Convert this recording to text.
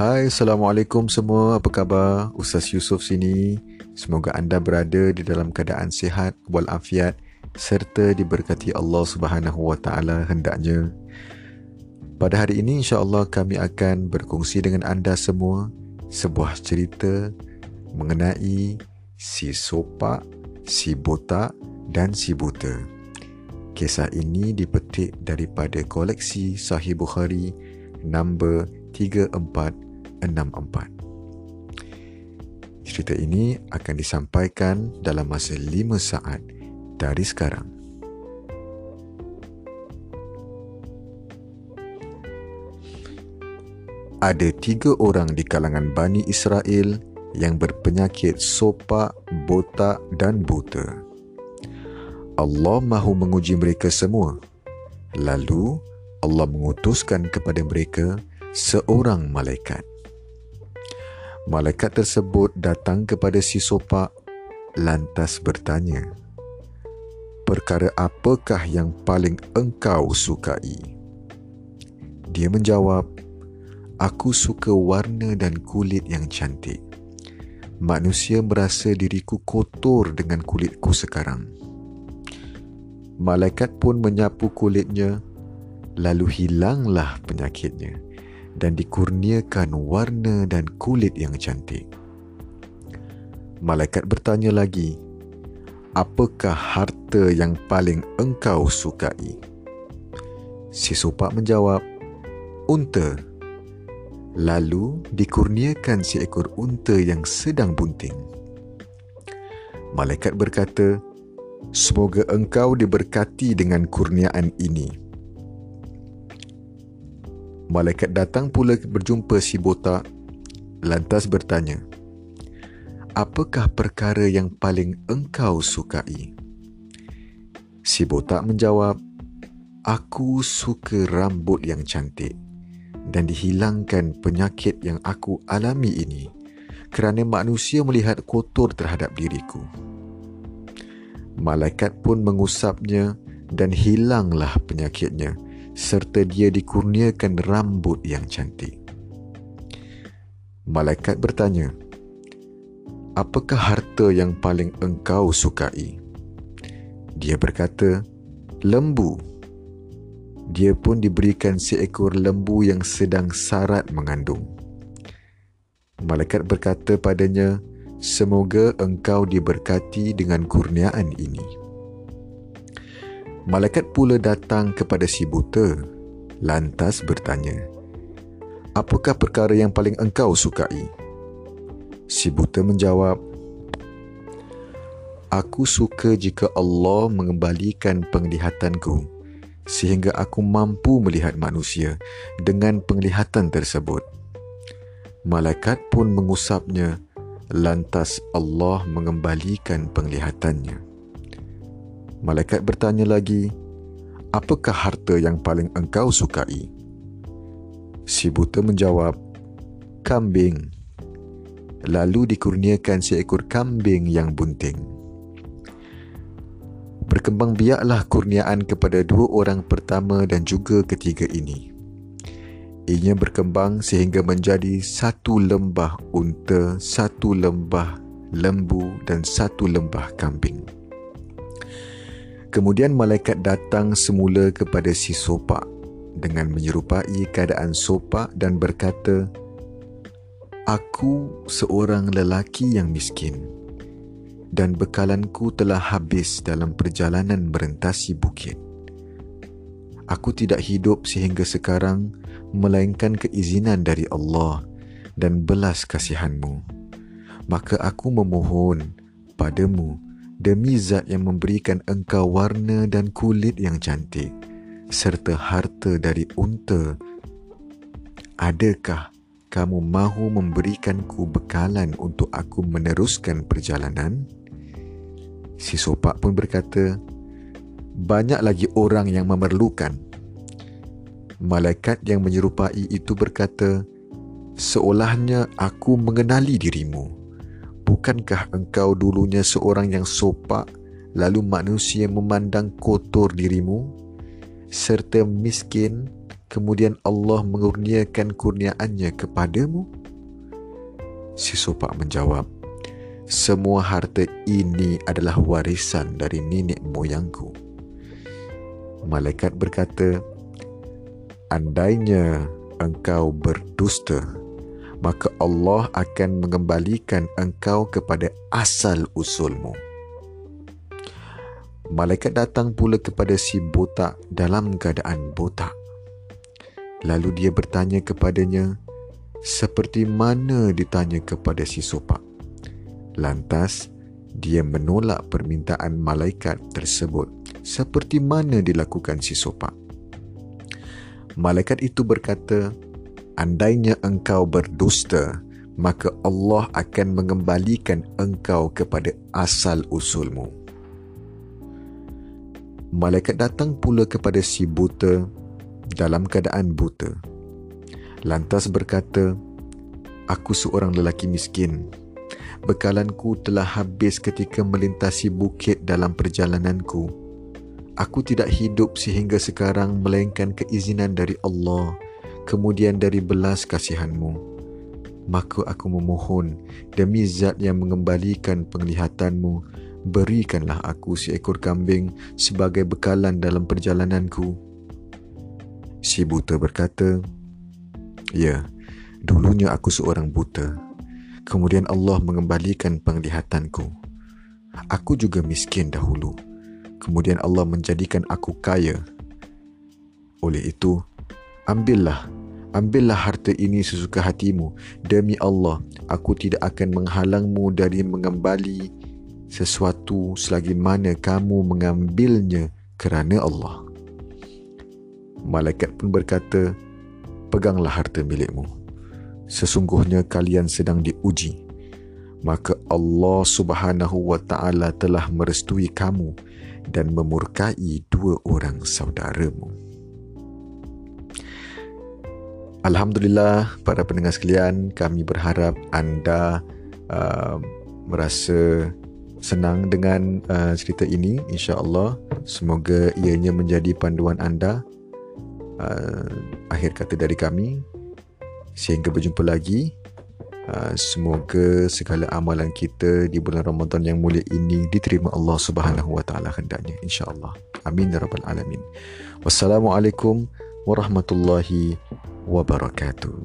Hai, Assalamualaikum semua. Apa khabar? Ustaz Yusof sini. Semoga anda berada di dalam keadaan sihat walafiat serta diberkati Allah Subhanahu Wa Taala hendaknya. Pada hari ini insya-Allah kami akan berkongsi dengan anda semua sebuah cerita mengenai si sopak, si botak dan si buta. Kisah ini dipetik daripada koleksi Sahih Bukhari nombor 3464. Cerita ini akan disampaikan dalam masa 5 saat dari sekarang. Ada tiga orang di kalangan Bani Israel yang berpenyakit sopak, botak dan buta. Allah mahu menguji mereka semua. Lalu Allah mengutuskan kepada mereka seorang malaikat. Malaikat tersebut datang kepada si sopak lantas bertanya, "Perkara apakah yang paling engkau sukai?" Dia menjawab, "Aku suka warna dan kulit yang cantik. Manusia merasa diriku kotor dengan kulitku sekarang." Malaikat pun menyapu kulitnya lalu hilanglah penyakitnya dan dikurniakan warna dan kulit yang cantik. Malaikat bertanya lagi, "Apakah harta yang paling engkau sukai?" Si sopak menjawab, "Unta." Lalu dikurniakan seekor unta yang sedang bunting. Malaikat berkata, "Semoga engkau diberkati dengan kurniaan ini." Malaikat datang pula berjumpa si botak lantas bertanya, Apakah perkara yang paling engkau sukai? Si botak menjawab, Aku suka rambut yang cantik dan dihilangkan penyakit yang aku alami ini kerana manusia melihat kotor terhadap diriku. Malaikat pun mengusapnya dan hilanglah penyakitnya serta dia dikurniakan rambut yang cantik. Malaikat bertanya, Apakah harta yang paling engkau sukai? Dia berkata, Lembu. Dia pun diberikan seekor lembu yang sedang sarat mengandung. Malaikat berkata padanya, Semoga engkau diberkati dengan kurniaan ini. Malaikat pula datang kepada si buta lantas bertanya, Apakah perkara yang paling engkau sukai? Si buta menjawab, Aku suka jika Allah mengembalikan penglihatanku sehingga aku mampu melihat manusia dengan penglihatan tersebut. Malaikat pun mengusapnya lantas Allah mengembalikan penglihatannya. Malaikat bertanya lagi, Apakah harta yang paling engkau sukai? Si buta menjawab, Kambing. Lalu dikurniakan seekor kambing yang bunting. Berkembang biaklah kurniaan kepada dua orang pertama dan juga ketiga ini. Ianya berkembang sehingga menjadi satu lembah unta, satu lembah lembu dan satu lembah kambing. Kemudian malaikat datang semula kepada si sopak dengan menyerupai keadaan sopak dan berkata, Aku seorang lelaki yang miskin dan bekalanku telah habis dalam perjalanan merentasi bukit. Aku tidak hidup sehingga sekarang melainkan keizinan dari Allah dan belas kasihanmu. Maka aku memohon padamu demi zat yang memberikan engkau warna dan kulit yang cantik serta harta dari unta. Adakah kamu mahu memberikanku bekalan untuk aku meneruskan perjalanan? Si sopak pun berkata banyak lagi orang yang memerlukan. Malaikat yang menyerupai itu berkata seolahnya aku mengenali dirimu Bukankah engkau dulunya seorang yang sopak lalu manusia memandang kotor dirimu serta miskin kemudian Allah mengurniakan kurniaannya kepadamu? Si sopak menjawab, semua harta ini adalah warisan dari nenek moyangku. Malaikat berkata, andainya engkau berdusta, maka Allah akan mengembalikan engkau kepada asal usulmu. Malaikat datang pula kepada si botak dalam keadaan botak. Lalu dia bertanya kepadanya, seperti mana ditanya kepada si sopak. Lantas, dia menolak permintaan malaikat tersebut seperti mana dilakukan si sopak. Malaikat itu berkata, andainya engkau berdusta, maka Allah akan mengembalikan engkau kepada asal usulmu malaikat datang pula kepada si buta dalam keadaan buta. Lantas berkata, Aku seorang lelaki miskin. Bekalanku telah habis ketika melintasi bukit dalam perjalananku. Aku tidak hidup sehingga sekarang melainkan keizinan dari Allah, kemudian dari belas kasihanmu. Maka aku memohon demi zat yang mengembalikan penglihatanmu, berikanlah aku seekor kambing sebagai bekalan dalam perjalananku. Si buta berkata, Ya, dulunya aku seorang buta. Kemudian Allah mengembalikan penglihatanku. Aku juga miskin dahulu. Kemudian Allah menjadikan aku kaya. Oleh itu, ambillah, ambillah harta ini sesuka hatimu. Demi Allah, aku tidak akan menghalangmu dari mengembali sesuatu selagi mana kamu mengambilnya kerana Allah. Malaikat pun berkata, peganglah harta milikmu. Sesungguhnya kalian sedang diuji. Maka Allah subhanahu wa ta'ala telah merestui kamu dan memurkai dua orang saudaramu. Alhamdulillah, para pendengar sekalian, kami berharap anda uh, merasa senang dengan uh, cerita ini insya-Allah. Semoga ianya menjadi panduan anda uh, akhir kata dari kami. Sehingga berjumpa lagi. Uh, semoga segala amalan kita di bulan Ramadan yang mulia ini diterima Allah Subhanahu wa taala hendaknya insya-Allah. Amin ya rabbal alamin. Wassalamualaikum warahmatullahi wabarakatuh